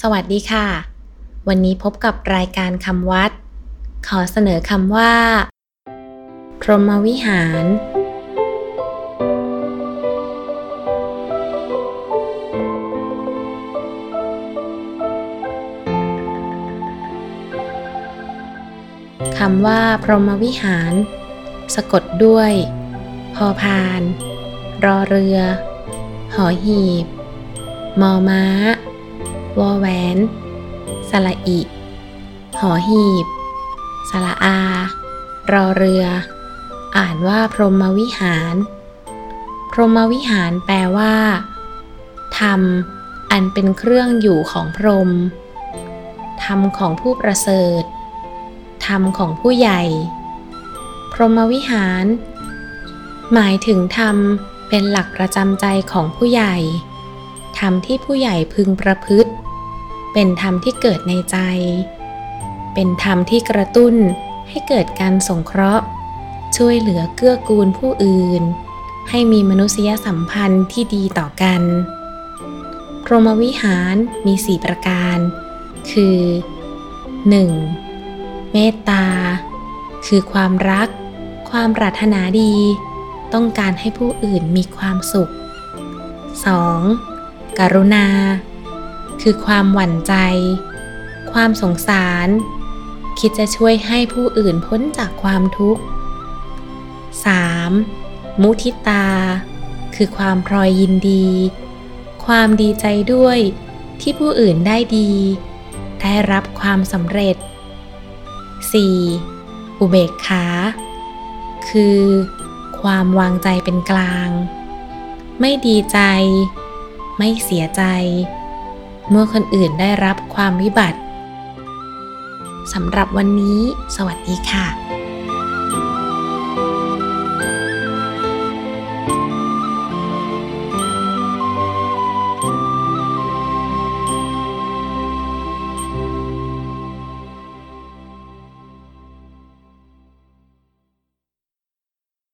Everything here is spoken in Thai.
สวัสดีค่ะ วันนี้พบกับรายการคำวัด ขอเสนอคำว่า พรหมวิหาร คำว่า พรหมวิหาร สะกดด้วย พอพาน รอเรือ หอหีบ มอม้า วอแหวนสระอิ หอหีบสระอา รอเรือ อ่านว่าพรหมวิหาร พรหมวิหารแปลว่า ธรรม อันเป็นเครื่องอยู่ของพรหม ธรรมของผู้ประเสริฐ ธรรมของผู้ใหญ่ พรหมวิหาร หมายถึงธรรมเป็นหลักประจำใจของผู้ใหญ่ ธรรมที่ผู้ใหญ่พึงประพฤติ เป็นธรรมที่เกิดในใจ เป็นธรรมที่กระตุ้นให้เกิดการสงเคราะห์ ช่วยเหลือเกื้อกูลผู้อื่น ให้มีมนุษยสัมพันธ์ที่ดีต่อกัน พรหมวิหารมีสี่ประการ คือ 1. เมตตา คือความรัก ความปรารถนาดี ต้องการให้ผู้อื่นมีความสุข 2. กรุณา คือความหวั่นใจ ความสงสาร คิดจะช่วยให้ผู้อื่นพ้นจากความทุกข์ 3. มุทิตา คือความพลอยยินดี ความดีใจด้วยที่ผู้อื่นได้ดี ได้รับความสำเร็จ 4. อุเบกขา คือ ความวางใจเป็นกลาง ไม่ดีใจ ไม่เสียใจ เมื่อคนอื่นได้รับความวิบัติสำหรับวันนี้ สวัสดีค่ะ